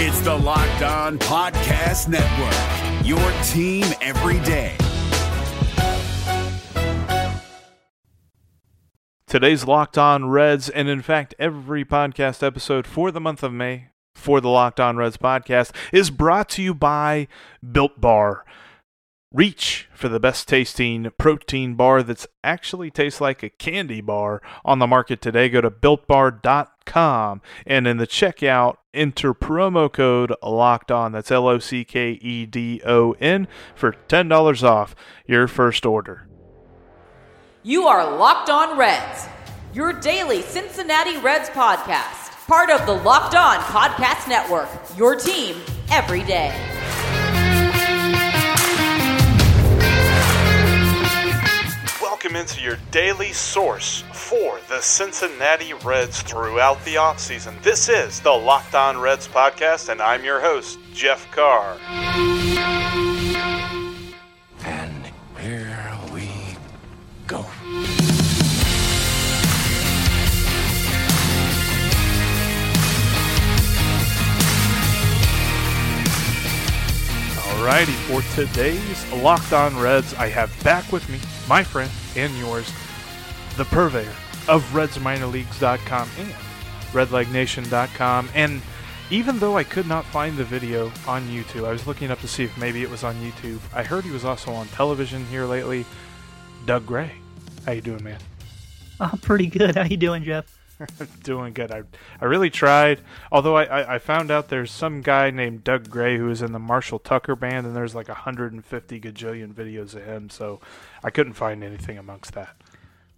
It's the Locked On Podcast Network, your team every day. Today's Locked On Reds, and in fact, every podcast episode for the month of May for the Locked On Reds podcast is brought to you by Built Bar. Reach for the best tasting protein bar that's actually tastes like a candy bar on the market today. Go to builtbar.com and in the checkout, enter promo code locked on. That's L O C K E D O N for $10 off your first order. You are Locked On Reds, your daily Cincinnati Reds podcast, part of the Locked On Podcast Network, your team every day. Into your daily source for the Cincinnati Reds throughout the offseason. This is the Locked On Reds podcast, and I'm your host, Jeff Carr. And here we go. Alrighty, for today's Locked On Reds, I have back with me my friend and yours, the purveyor of RedsMinorLeagues.com and RedLegNation.com. And even though I could not find the video on YouTube, I was looking up to see if maybe it was on YouTube. I heard he was also on television here lately. Doug Gray, how you doing, man? I'm pretty good. How you doing, Jeff? doing good. I I really tried. Although I, I, I, found out there's some guy named Doug Gray who is in the Marshall Tucker band, and there's like 150 gajillion videos of him. So I couldn't find anything amongst that.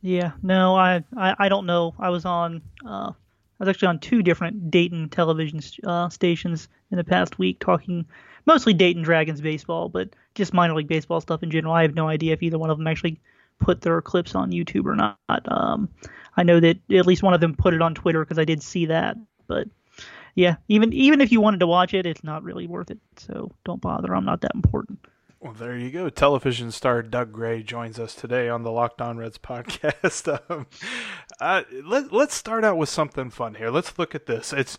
Yeah, no, I I, I don't know. I was on. Uh, I was actually on two different Dayton television uh, stations in the past week talking mostly Dayton Dragons baseball, but just minor league baseball stuff in general. I have no idea if either one of them actually put their clips on YouTube or not. Um, I know that at least one of them put it on Twitter because I did see that. But yeah, even even if you wanted to watch it, it's not really worth it. So don't bother. I'm not that important. Well, there you go. Television star Doug Gray joins us today on the Locked On Reds podcast. um, uh, let, let's start out with something fun here. Let's look at this. It's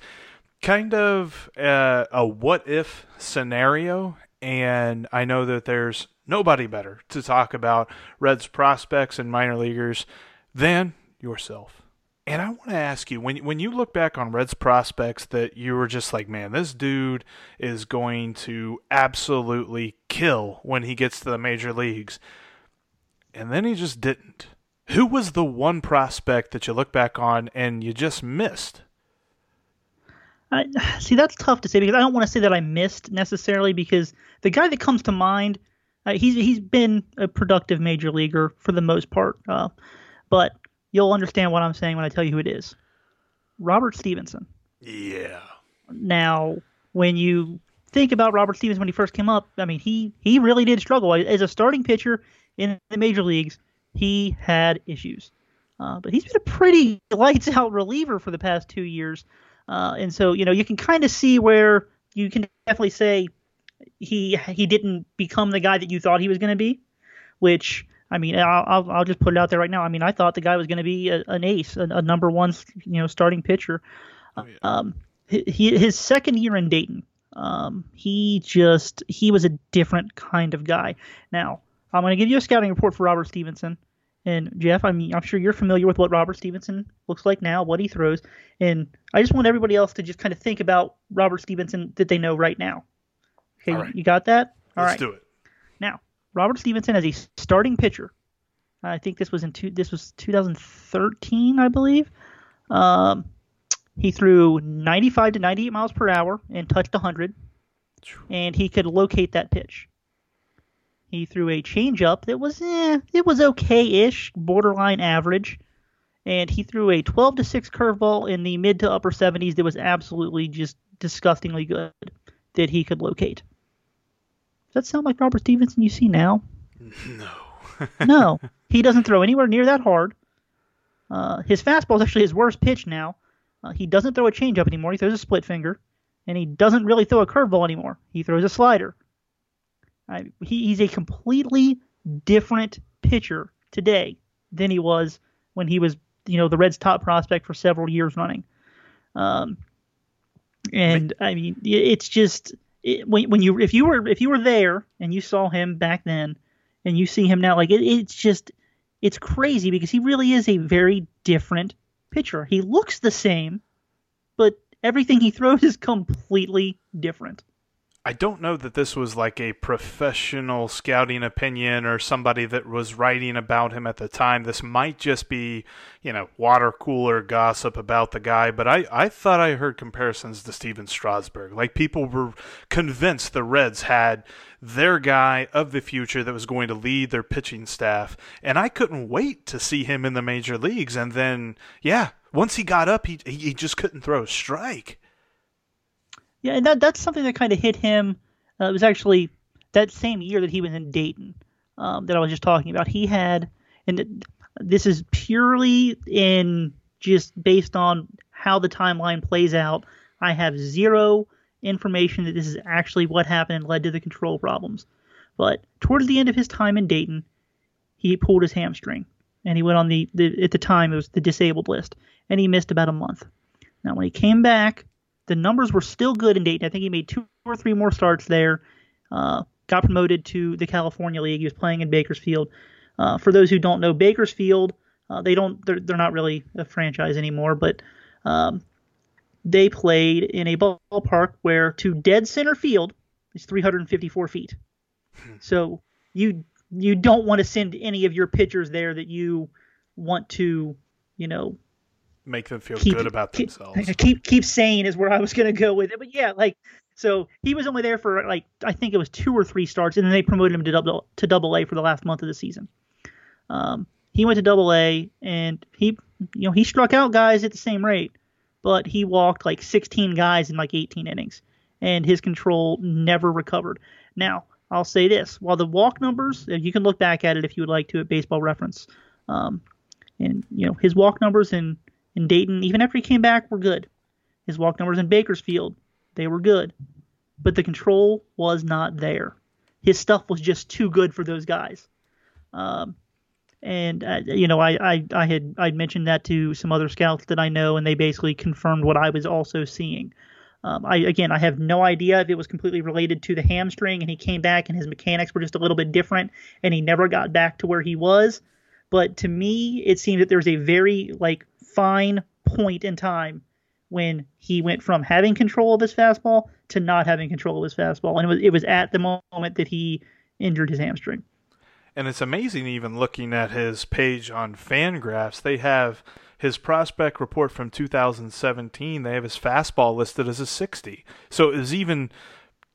kind of uh, a what if scenario, and I know that there's nobody better to talk about Reds prospects and minor leaguers than yourself. And I want to ask you when when you look back on Reds prospects that you were just like, man, this dude is going to absolutely kill when he gets to the major leagues. And then he just didn't. Who was the one prospect that you look back on and you just missed? I, see, that's tough to say because I don't want to say that I missed necessarily because the guy that comes to mind, uh, he's he's been a productive major leaguer for the most part. Uh, but you'll understand what I'm saying when I tell you who it is. Robert Stephenson. Yeah. Now, when you think about Robert Stephenson when he first came up, I mean, he he really did struggle as a starting pitcher in the major leagues. He had issues, uh, but he's been a pretty lights out reliever for the past two years, uh, and so you know you can kind of see where you can definitely say he he didn't become the guy that you thought he was going to be, which I mean, I'll, I'll, I'll just put it out there right now. I mean, I thought the guy was going to be a, an ace, a, a, number one, you know, starting pitcher. Oh, yeah. Um, he, his second year in Dayton, um, he just he was a different kind of guy. Now, I'm going to give you a scouting report for Robert Stephenson. And Jeff, I mean, I'm sure you're familiar with what Robert Stephenson looks like now, what he throws, and I just want everybody else to just kind of think about Robert Stephenson that they know right now. Okay, right. you got that? All Let's right. do it. Robert Stephenson as a starting pitcher. I think this was in two, this was 2013, I believe. Um, he threw 95 to 98 miles per hour and touched 100, and he could locate that pitch. He threw a changeup that was eh, it was okay-ish, borderline average, and he threw a 12 to 6 curveball in the mid to upper 70s that was absolutely just disgustingly good that he could locate. Does that sound like Robert Stephenson you see now? No. no, he doesn't throw anywhere near that hard. Uh, his fastball is actually his worst pitch now. Uh, he doesn't throw a changeup anymore. He throws a split finger, and he doesn't really throw a curveball anymore. He throws a slider. I, he, he's a completely different pitcher today than he was when he was, you know, the Reds' top prospect for several years running. Um, And I mean, it's just it, when when you if you were if you were there and you saw him back then, and you see him now, like it, it's just it's crazy because he really is a very different pitcher. He looks the same, but everything he throws is completely different. I don't know that this was like a professional scouting opinion or somebody that was writing about him at the time. This might just be, you know, water cooler gossip about the guy, but I, I thought I heard comparisons to Stephen Strasburg. Like people were convinced the Reds had their guy of the future that was going to lead their pitching staff, and I couldn't wait to see him in the major leagues. And then, yeah, once he got up, he he just couldn't throw a strike. Yeah, and that that's something that kind of hit him. Uh, it was actually that same year that he was in Dayton um, that I was just talking about. He had, and this is purely in just based on how the timeline plays out. I have zero information that this is actually what happened and led to the control problems. But towards the end of his time in Dayton, he pulled his hamstring, and he went on the, the at the time it was the disabled list, and he missed about a month. Now when he came back the numbers were still good in Dayton. I think he made two or three more starts there. Uh, got promoted to the California League. He was playing in Bakersfield. Uh, for those who don't know, Bakersfield, uh, they don't they're, they're not really a franchise anymore, but um, they played in a ballpark where to dead center field is 354 feet. so you you don't want to send any of your pitchers there that you want to, you know, make them feel keep, good about keep, themselves. Keep keep saying is where I was going to go with it, but yeah, like so he was only there for like I think it was two or three starts, and then they promoted him to double to double A for the last month of the season. Um, he went to double A, and he you know he struck out guys at the same rate, but he walked like 16 guys in like 18 innings, and his control never recovered. Now I'll say this: while the walk numbers, you can look back at it if you would like to at Baseball Reference, um, and you know his walk numbers in in Dayton, even after he came back, were good. His walk numbers in Bakersfield, they were good. But the control was not there. His stuff was just too good for those guys. Um, and uh, you know, I, I I had I mentioned that to some other scouts that I know, and they basically confirmed what I was also seeing. Um, I again, I have no idea if it was completely related to the hamstring, and he came back and his mechanics were just a little bit different, and he never got back to where he was. But to me, it seemed that there was a very like fine point in time when he went from having control of his fastball to not having control of his fastball, and it was it was at the moment that he injured his hamstring. And it's amazing, even looking at his page on Fangraphs, they have his prospect report from 2017. They have his fastball listed as a 60. So it was even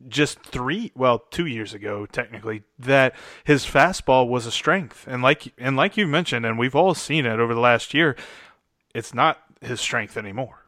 just three, well, two years ago, technically, that his fastball was a strength. And like and like you mentioned, and we've all seen it over the last year, it's not his strength anymore.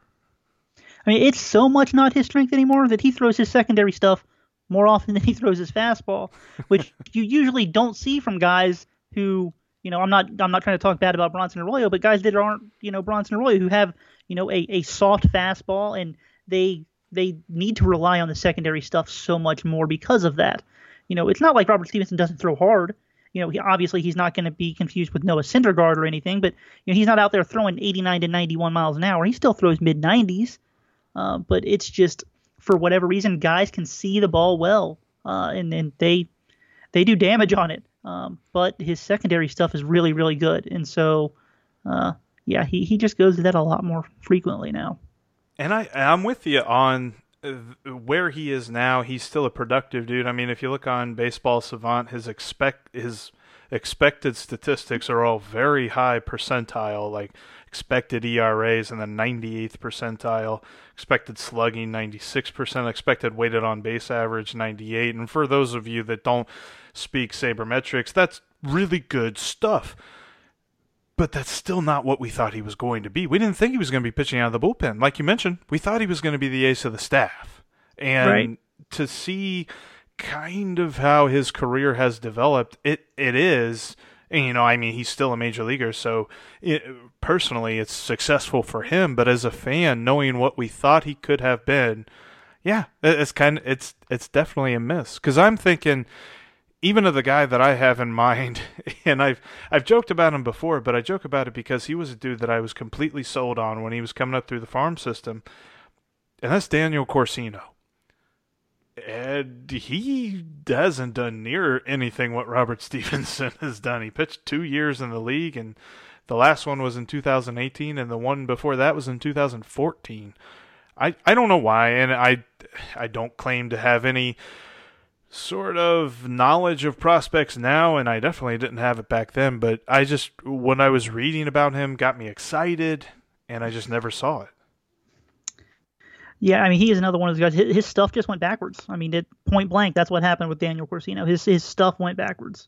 I mean, it's so much not his strength anymore that he throws his secondary stuff more often than he throws his fastball, which you usually don't see from guys who, you know, I'm not I'm not trying to talk bad about Bronson Arroyo, but guys that aren't, you know, Bronson Arroyo who have, you know, a, a soft fastball and they they need to rely on the secondary stuff so much more because of that. You know, it's not like Robert Stephenson doesn't throw hard you know, he, obviously he's not going to be confused with Noah Syndergaard or anything, but you know, he's not out there throwing 89 to 91 miles an hour. He still throws mid 90s, uh, but it's just for whatever reason, guys can see the ball well, uh, and and they they do damage on it. Um, but his secondary stuff is really really good, and so uh, yeah, he he just goes to that a lot more frequently now. And I I'm with you on uh, where he is now, he's still a productive dude. I mean, if you look on Baseball Savant, his expect his expected statistics are all very high percentile, like expected ERAs in the 98th percentile, expected slugging 96%, expected weighted on base average 98. And for those of you that don't speak sabermetrics, that's really good stuff but that's still not what we thought he was going to be. We didn't think he was going to be pitching out of the bullpen. Like you mentioned, we thought he was going to be the ace of the staff. And right. to see kind of how his career has developed, it it is and, you know, I mean, he's still a major leaguer, so it, personally, it's successful for him. But as a fan, knowing what we thought he could have been, yeah, it's kind of it's it's definitely a miss. Because I'm thinking, even of the guy that I have in mind, and I've I've joked about him before, but I joke about it because he was a dude that I was completely sold on when he was coming up through the farm system. and that's Daniel Corcino. And he hasn't done near anything what Robert Stephenson has done. He pitched two years in the league, and the last one was in 2018, and the one before that was in 2014. I, I don't know why, and I I don't claim to have any sort of knowledge of prospects now, and I definitely didn't have it back then. But I just when I was reading about him, got me excited, and I just never saw it. Yeah, I mean, he is another one of those guys. His, his stuff just went backwards. I mean, it, point blank, that's what happened with Daniel Corcino. His his stuff went backwards,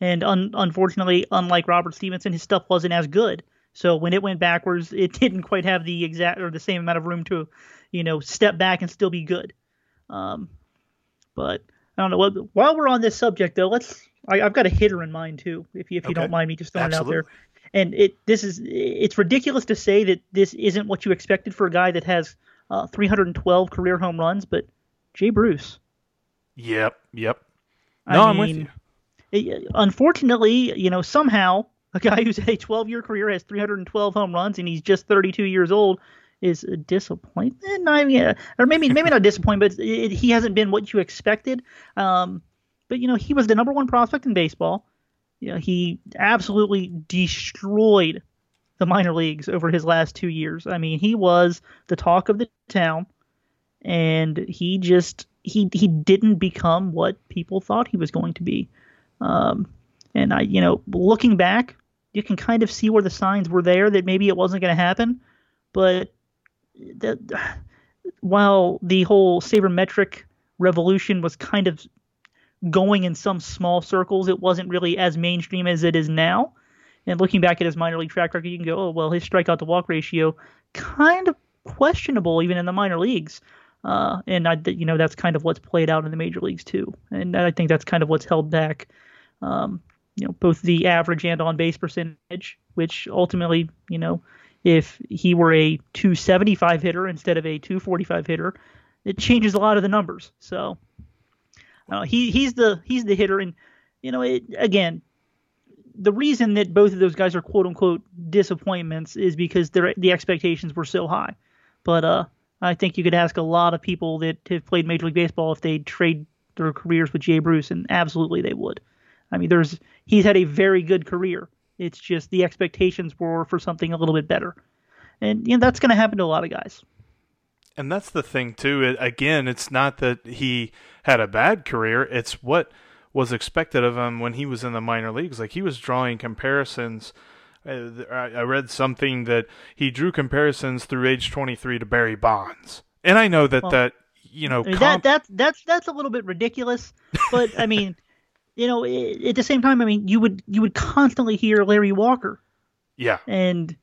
and un, unfortunately, unlike Robert Stephenson, his stuff wasn't as good. So when it went backwards, it didn't quite have the exact or the same amount of room to, you know, step back and still be good. Um, but I don't know. While we're on this subject, though, let's. I, have got a hitter in mind too, if you if you okay. don't mind me just throwing Absolutely. it out there. And it this is it's ridiculous to say that this isn't what you expected for a guy that has uh, 312 career home runs, but Jay Bruce. Yep, yep. No, I am with you. It, unfortunately, you know, somehow a guy who's had a 12 year career has 312 home runs and he's just 32 years old is a disappointment. I mean, or maybe maybe not disappointment, but it, he hasn't been what you expected. Um, but you know, he was the number one prospect in baseball. You know, he absolutely destroyed the minor leagues over his last two years. I mean, he was the talk of the town, and he just he he didn't become what people thought he was going to be. Um, and I, you know, looking back, you can kind of see where the signs were there that maybe it wasn't going to happen. But that, while the whole sabermetric revolution was kind of going in some small circles, it wasn't really as mainstream as it is now. And looking back at his minor league track record, you can go, oh well, his strikeout to walk ratio kind of questionable even in the minor leagues. Uh, and I, you know that's kind of what's played out in the major leagues too. And I think that's kind of what's held back, um, you know, both the average and on base percentage, which ultimately, you know, if he were a 275 hitter instead of a 245 hitter, it changes a lot of the numbers. So uh, he he's the he's the hitter, and you know, it, again, the reason that both of those guys are quote unquote disappointments is because the expectations were so high. But uh, I think you could ask a lot of people that have played Major League Baseball if they'd trade their careers with Jay Bruce, and absolutely they would. I mean, there's he's had a very good career. It's just the expectations were for something a little bit better, and you know that's going to happen to a lot of guys. And that's the thing too. It, again, it's not that he had a bad career; it's what was expected of him when he was in the minor leagues. Like he was drawing comparisons. Uh, I read something that he drew comparisons through age 23 to Barry Bonds, and I know that well, that you know comp- that that's that's that's a little bit ridiculous, but I mean, you know, at the same time, I mean, you would you would constantly hear Larry Walker. Yeah. And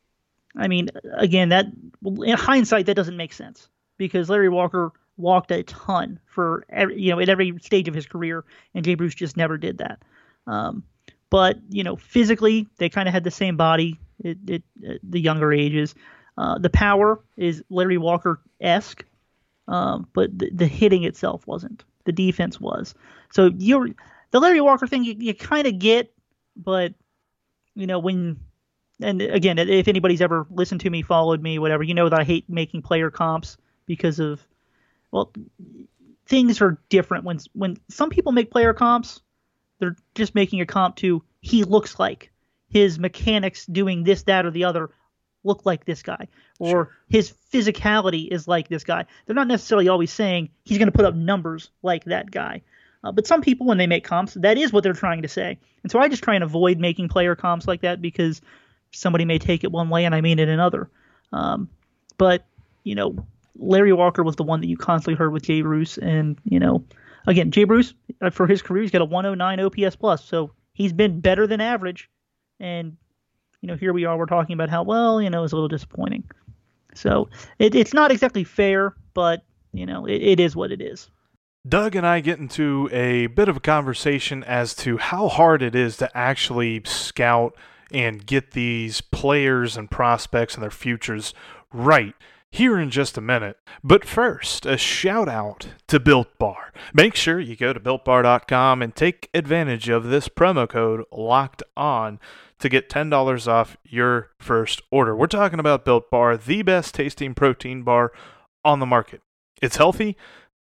I mean, again, that in hindsight, that doesn't make sense because Larry Walker walked a ton for every, you know at every stage of his career, and Jay Bruce just never did that. Um, but you know, physically, they kind of had the same body at, at, at the younger ages. Uh, the power is Larry Walker esque, um, but the, the, hitting itself wasn't. The defense was. So you're the Larry Walker thing you, you kind of get, but you know when and again, if anybody's ever listened to me, followed me, whatever, you know that I hate making player comps because of well, things are different when when some people make player comps, they're just making a comp to he looks like his mechanics doing this, that, or the other look like this guy, or sure. his physicality is like this guy. They're not necessarily always saying he's going to put up numbers like that guy. Uh, but some people, when they make comps, that is what they're trying to say. And so I just try and avoid making player comps like that because somebody may take it one way and I mean it another. Um, but you know, Larry Walker was the one that you constantly heard with Jay Bruce, and you know, again, Jay Bruce uh, for his career he's got a 109 OPS plus, so he's been better than average, and you know here we are we're talking about how well you know it's a little disappointing. So it, it's not exactly fair, but you know it, it is what it is. Doug and I get into a bit of a conversation as to how hard it is to actually scout and get these players and prospects and their futures right here in just a minute. But first, a shout out to Built Bar. Make sure you go to builtbar.com and take advantage of this promo code locked on to get $10 off your first order. We're talking about Built Bar, the best tasting protein bar on the market. It's healthy,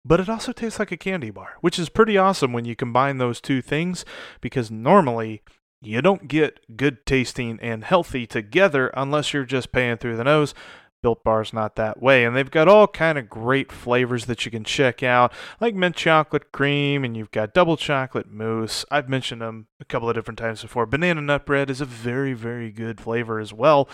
but it also tastes like a candy bar, which is pretty awesome when you combine those two things because normally you don't get good tasting and healthy together unless you're just paying through the nose. Built Bar's not that way, and they've got all kind of great flavors that you can check out, like mint chocolate cream, and you've got double chocolate mousse. I've mentioned them a couple of different times before. Banana nut bread is a very, very good flavor as well.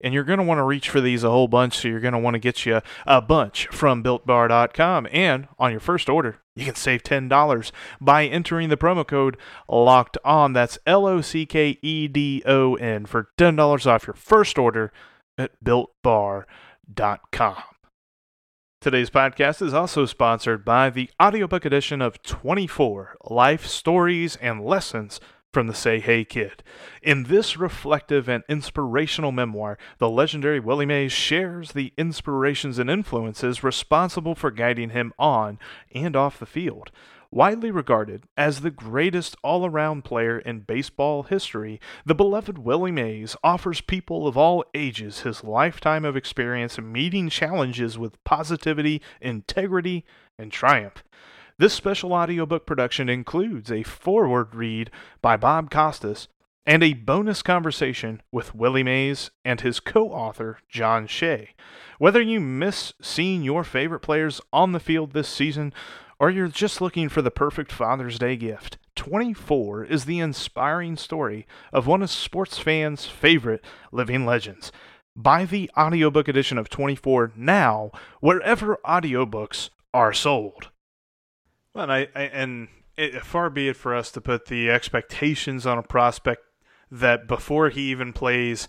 And you're going to want to reach for these a whole bunch, so you're going to want to get you a bunch from BuiltBar.com. And on your first order, you can save $10 by entering the promo code LOCKED ON. That's L O C K E D O N for $10 off your first order at BuiltBar.com. Today's podcast is also sponsored by the audiobook edition of 24 Life Stories and Lessons from the Say Hey Kid. In this reflective and inspirational memoir, the legendary Willie Mays shares the inspirations and influences responsible for guiding him on and off the field. Widely regarded as the greatest all around player in baseball history, the beloved Willie Mays offers people of all ages his lifetime of experience meeting challenges with positivity, integrity, and triumph. This special audiobook production includes a foreword read by Bob Costas and a bonus conversation with Willie Mays and his co author, John Shea. Whether you miss seeing your favorite players on the field this season or you're just looking for the perfect Father's Day gift, 24 is the inspiring story of one of sports fans' favorite living legends. Buy the audiobook edition of 24 now, wherever audiobooks are sold. Well, and I, I and it, far be it for us to put the expectations on a prospect that before he even plays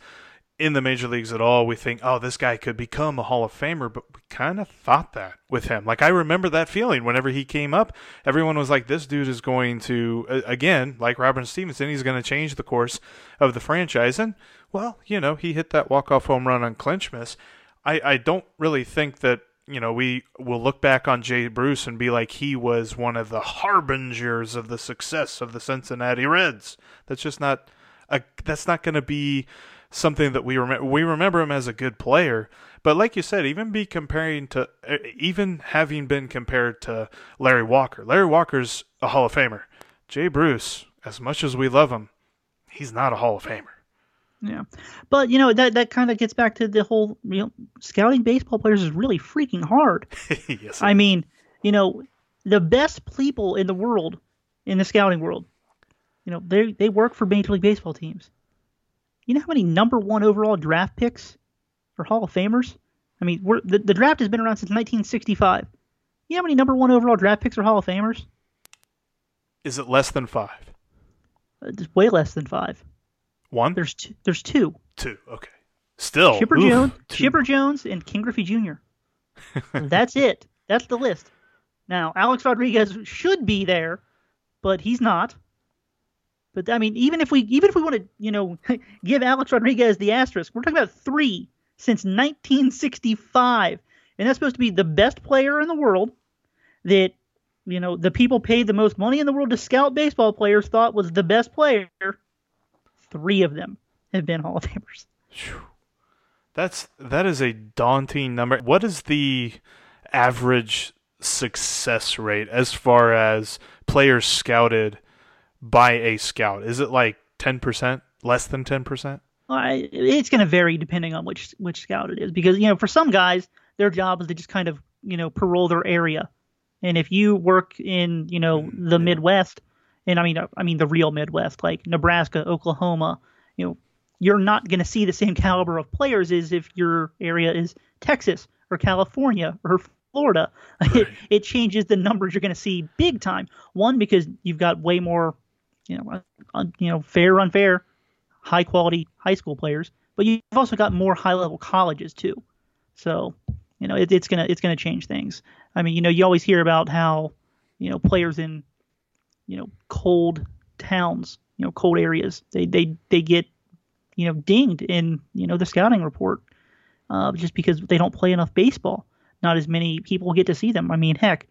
in the major leagues at all, we think, oh, this guy could become a Hall of Famer. But we kind of thought that with him. Like, I remember that feeling whenever he came up. Everyone was like, this dude is going to, again, like Robert Stephenson, he's going to change the course of the franchise. And, well, you know, he hit that walk-off home run on Clinchmas. I, I don't really think that, you know, we will look back on Jay Bruce and be like, he was one of the harbingers of the success of the Cincinnati Reds. That's just not, a, that's not going to be something that we remember. We remember him as a good player, but like you said, even be comparing to, even having been compared to Larry Walker. Larry Walker's a Hall of Famer. Jay Bruce, as much as we love him, he's not a Hall of Famer. Yeah, but you know that that kind of gets back to the whole you know scouting baseball players is really freaking hard. yes, I mean, you know, the best people in the world in the scouting world, you know, they they work for Major League Baseball teams. You know how many number one overall draft picks are Hall of Famers? I mean, the, the draft has been around since 1965. You know how many number one overall draft picks are Hall of Famers? Is it less than five? Uh, It's way less than five. One? There's two, there's two. two. Okay. Still. Chipper oof, Jones, two. Chipper Jones, and Ken Griffey Jr. That's it. That's the list. Now, Alex Rodriguez should be there, but he's not. But I mean, even if we even if we want to, you know, give Alex Rodriguez the asterisk, we're talking about three since 1965, and that's supposed to be the best player in the world that you know the people paid the most money in the world to scout baseball players thought was the best player. Three of them have been Hall of Famers. That's that is a daunting number. What is the average success rate as far as players scouted by a scout? Is it like ten percent, less than ten percent? I, it's going to vary depending on which which scout it is because you know for some guys their job is to just kind of you know parole their area, and if you work in you know mm, the Midwest, and I mean uh, I mean the real Midwest like Nebraska, Oklahoma, you know you're not going to see the same caliber of players as if your area is Texas or California or Florida. It, it changes the numbers you're going to see big time. One because you've got way more, you know, un, you know, fair or unfair, high quality high school players, but you've also got more high level colleges too. So, you know, it, it's gonna it's gonna change things. I mean, you know, you always hear about how, you know, players in, you know, cold towns, you know, cold areas, they they they get, you know, dinged in you know the scouting report, uh, just because they don't play enough baseball. Not as many people get to see them. I mean, heck,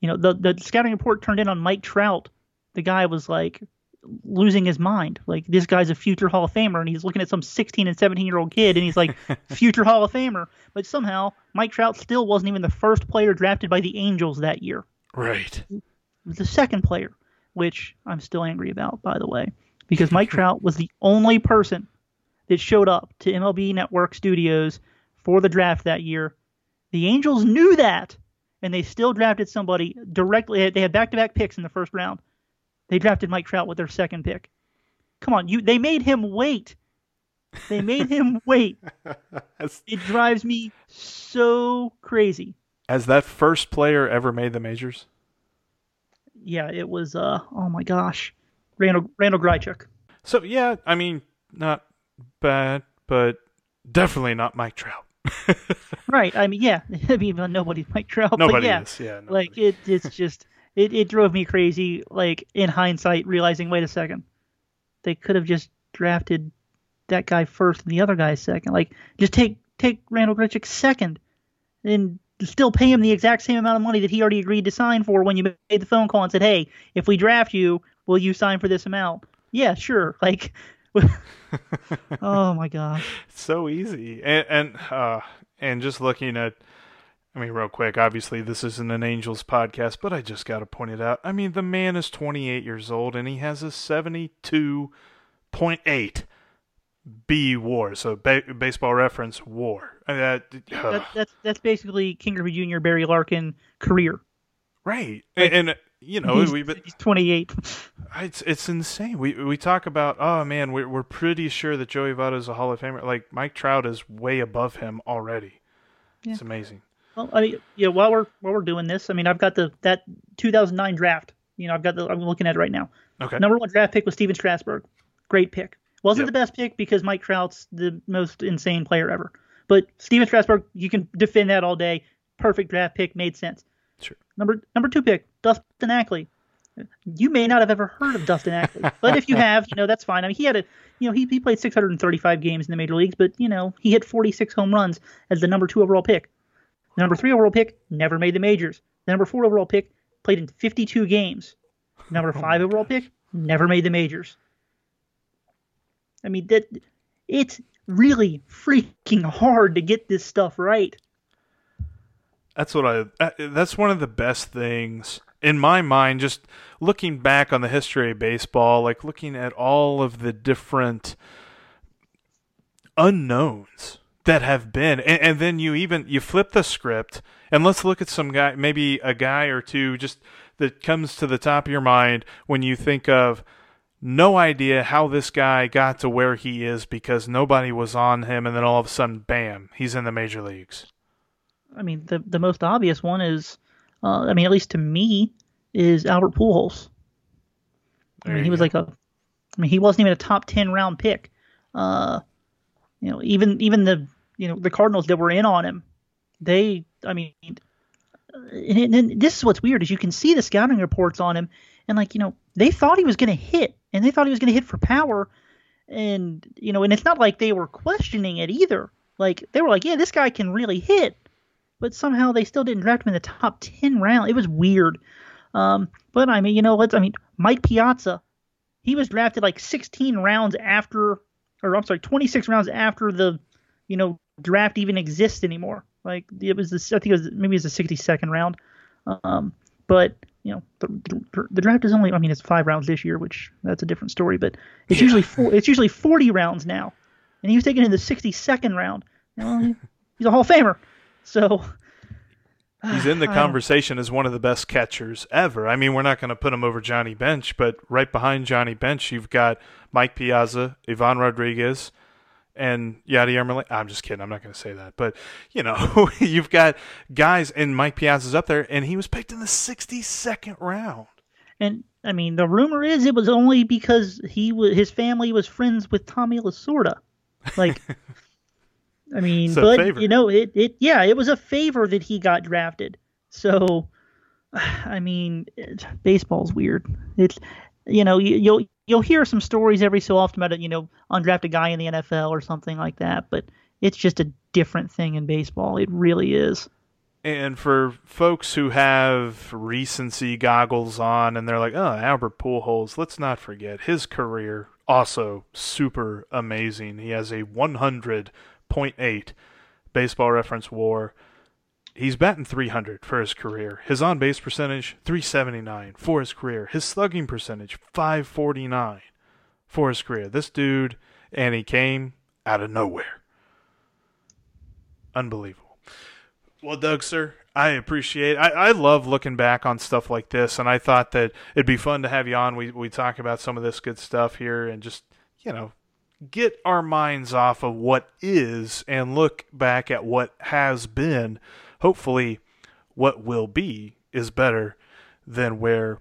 you know, the the scouting report turned in on Mike Trout. The guy was like losing his mind. Like this guy's a future Hall of Famer, and he's looking at some 16 and 17 year old kid, and he's like, future Hall of Famer. But somehow Mike Trout still wasn't even the first player drafted by the Angels that year. Right. He was the second player, which I'm still angry about, by the way, because Mike Trout was the only person that showed up to MLB Network studios for the draft that year. The Angels knew that, and they still drafted somebody directly. They had back-to-back picks in the first round. They drafted Mike Trout with their second pick. Come on, you. They made him wait. They made him wait. It drives me so crazy. has that first player ever made the majors? Yeah, it was. Uh, oh my gosh, Randal Randal Grichuk. So yeah, I mean, not bad, but definitely not Mike Trout. Right. I mean, yeah. I mean, nobody's Mike Trout. but Nobody yeah, is. Yeah. Like it. It's just. It, it drove me crazy. Like in hindsight, realizing, wait a second, they could have just drafted that guy first and the other guy second. Like just take take Randal Grichuk second, and still pay him the exact same amount of money that he already agreed to sign for when you made the phone call and said, hey, if we draft you, will you sign for this amount? Yeah, sure. Like. oh my gosh. so easy and and uh and just looking at i mean real quick obviously this isn't an angels podcast but i just got to point it out i mean the man is 28 years old and he has a 72.8 b war so ba- baseball reference war And that, uh, That, that's that's basically Ken Griffey Jr. Barry Larkin career. right and, and uh, you know he's, we've been he's 28. It's it's insane. We we talk about oh man, we're we're pretty sure that Joey Votto is a Hall of Famer. Like Mike Trout is way above him already. It's amazing. Well, I mean, yeah. While we're while we're doing this, I mean, I've got the that 2009 draft. You know, I've got the I'm looking at it right now. Okay. Number one draft pick was Stephen Strasburg. Great pick. Wasn't Yep. the best pick because Mike Trout's the most insane player ever. But Stephen Strasburg, you can defend that all day. Perfect draft pick, made sense. Sure. Number number two pick, Dustin Ackley. You may not have ever heard of Dustin Ackley, but if you have, you know that's fine. I mean, he had a, you know, he, he played 635 games in the major leagues, but you know he hit 46 home runs as the number two overall pick. The number three overall pick never made the majors. The number four overall pick played in 52 games. Number five oh overall pick never made the majors. I mean that it's really freaking hard to get this stuff right. That's what I. uh, That's one of the best things in my mind. Just looking back on the history of baseball, like looking at all of the different unknowns that have been, and, and then you even you flip the script, and let's look at some guy, maybe a guy or two, just that comes to the top of your mind when you think of no idea how this guy got to where he is because nobody was on him, and then all of a sudden, bam, he's in the major leagues. I mean, the the most obvious one is, uh, I mean, at least to me, is Albert Pujols. I mean, he was go. like a, I mean, he wasn't even a top ten round pick. Uh, you know, even even the you know the Cardinals that were in on him, they, I mean, and, and this is what's weird is you can see the scouting reports on him, and like you know they thought he was going to hit, and they thought he was going to hit for power, and you know, and it's not like they were questioning it either. Like they were like, yeah, this guy can really hit, but somehow they still didn't draft him in the top ten round. It was weird. Um, but I mean, you know, let's. I mean, Mike Piazza, he was drafted like 16 rounds after, or I'm sorry, 26 rounds after the, you know, draft even exists anymore. Like it was this, I think it was maybe it was the 62nd round. Um, but you know, the, the, draft is only. I mean, it's five rounds this year, which that's a different story. But it's usually four, it's usually 40 rounds now, and he was taken in the 62nd round. Well, he's a Hall of Famer, so. He's in the conversation as one of the best catchers ever. I mean, we're not going to put him over Johnny Bench, but right behind Johnny Bench, you've got Mike Piazza, Ivan Rodriguez, and Yadier Molina. I'm just kidding. I'm not going to say that. But, you know, you've got guys, and Mike Piazza's up there, and he was picked in the 62nd round. And I mean, the rumor is it was only because he was his family was friends with Tommy Lasorda. Like, I mean, It's but you know, it it yeah, it was a favor that he got drafted. So, I mean, it, baseball's weird. It's you know, you, you'll you'll hear some stories every so often about a you know undrafted guy in the NFL or something like that, but it's just a different thing in baseball. It really is. And for folks who have recency goggles on and they're like, oh, Albert Pujols, let's not forget his career also super amazing. He has a 100.8 baseball reference war. He's batting 300 for his career. His on base percentage, 379 for his career. His slugging percentage, 549 for his career. This dude, and he came out of nowhere. Unbelievable. Well, Doug, sir, I appreciate. I, I love looking back on stuff like this, and I thought that it'd be fun to have you on. We we talk about some of this good stuff here, and just you know get our minds off of what is and look back at what has been. Hopefully, what will be is better than where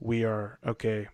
we are. Okay,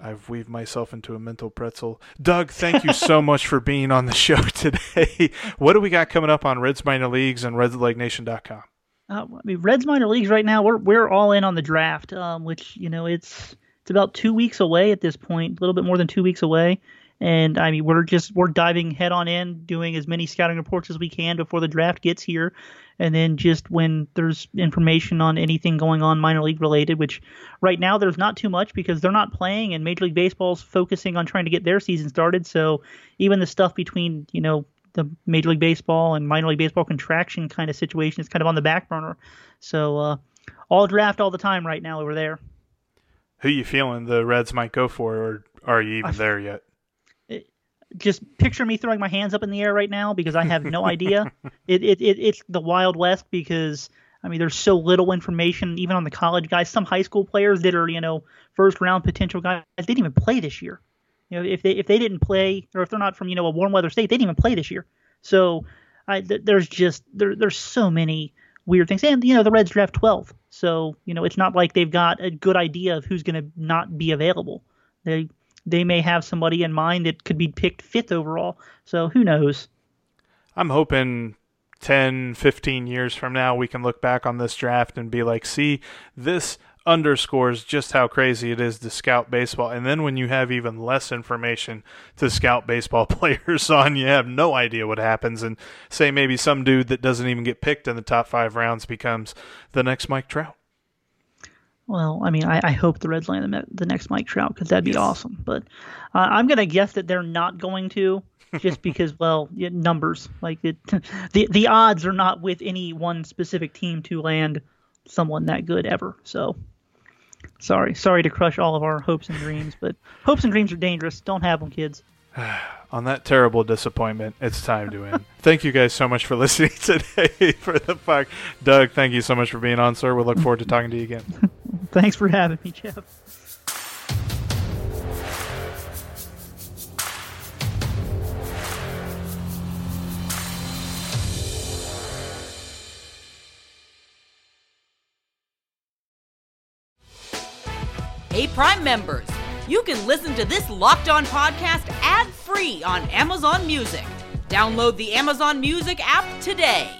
I've weaved myself into a mental pretzel. Doug, thank you so much for being on the show today. what do we got coming up on Reds Minor Leagues and RedsLegNation.com? Uh, I mean, Reds minor leagues right now. We're we're all in on the draft, um, which you know it's it's about two weeks away at this point, a little bit more than two weeks away. And I mean, we're just we're diving head on in, doing as many scouting reports as we can before the draft gets here, and then just when there's information on anything going on minor league related, which right now there's not too much because they're not playing, and Major League Baseball's focusing on trying to get their season started. So even the stuff between you know the Major League Baseball and minor league baseball contraction kind of situation is kind of on the back burner. So uh, all draft all the time right now over there. Who you feeling the Reds might go for, or are you even I, there yet? Just picture me throwing my hands up in the air right now because I have no idea. It, it, it it's the Wild West because I mean there's so little information even on the college guys. Some high school players that are you know first round potential guys they didn't even play this year. You know, if they if they didn't play or if they're not from you know a warm weather state, they didn't even play this year. So I, th- there's just there there's so many weird things, and you know the Reds draft 12th, so you know it's not like they've got a good idea of who's going to not be available. They they may have somebody in mind that could be picked fifth overall. So who knows? I'm hoping 10, 15 years from now, we can look back on this draft and be like, see, this underscores just how crazy it is to scout baseball. And then when you have even less information to scout baseball players on, you have no idea what happens. And say maybe some dude that doesn't even get picked in the top five rounds becomes the next Mike Trout. Well, I mean, I, I hope the Reds land the, the next Mike Trout because that'd be yes. awesome. But uh, I'm going to guess that they're not going to. just because, well, numbers like it, the the odds are not with any one specific team to land someone that good ever. So Sorry, sorry to crush all of our hopes and dreams, but hopes and dreams are dangerous. Don't have them, kids. On that terrible disappointment, it's time to end. thank you guys so much for listening today for the fuck. Doug, thank you so much for being on, sir. We look forward to talking to you again. Thanks for having me, Jeff. Hey, Prime members, you can listen to this Locked On podcast ad free on Amazon Music. Download the Amazon Music app today.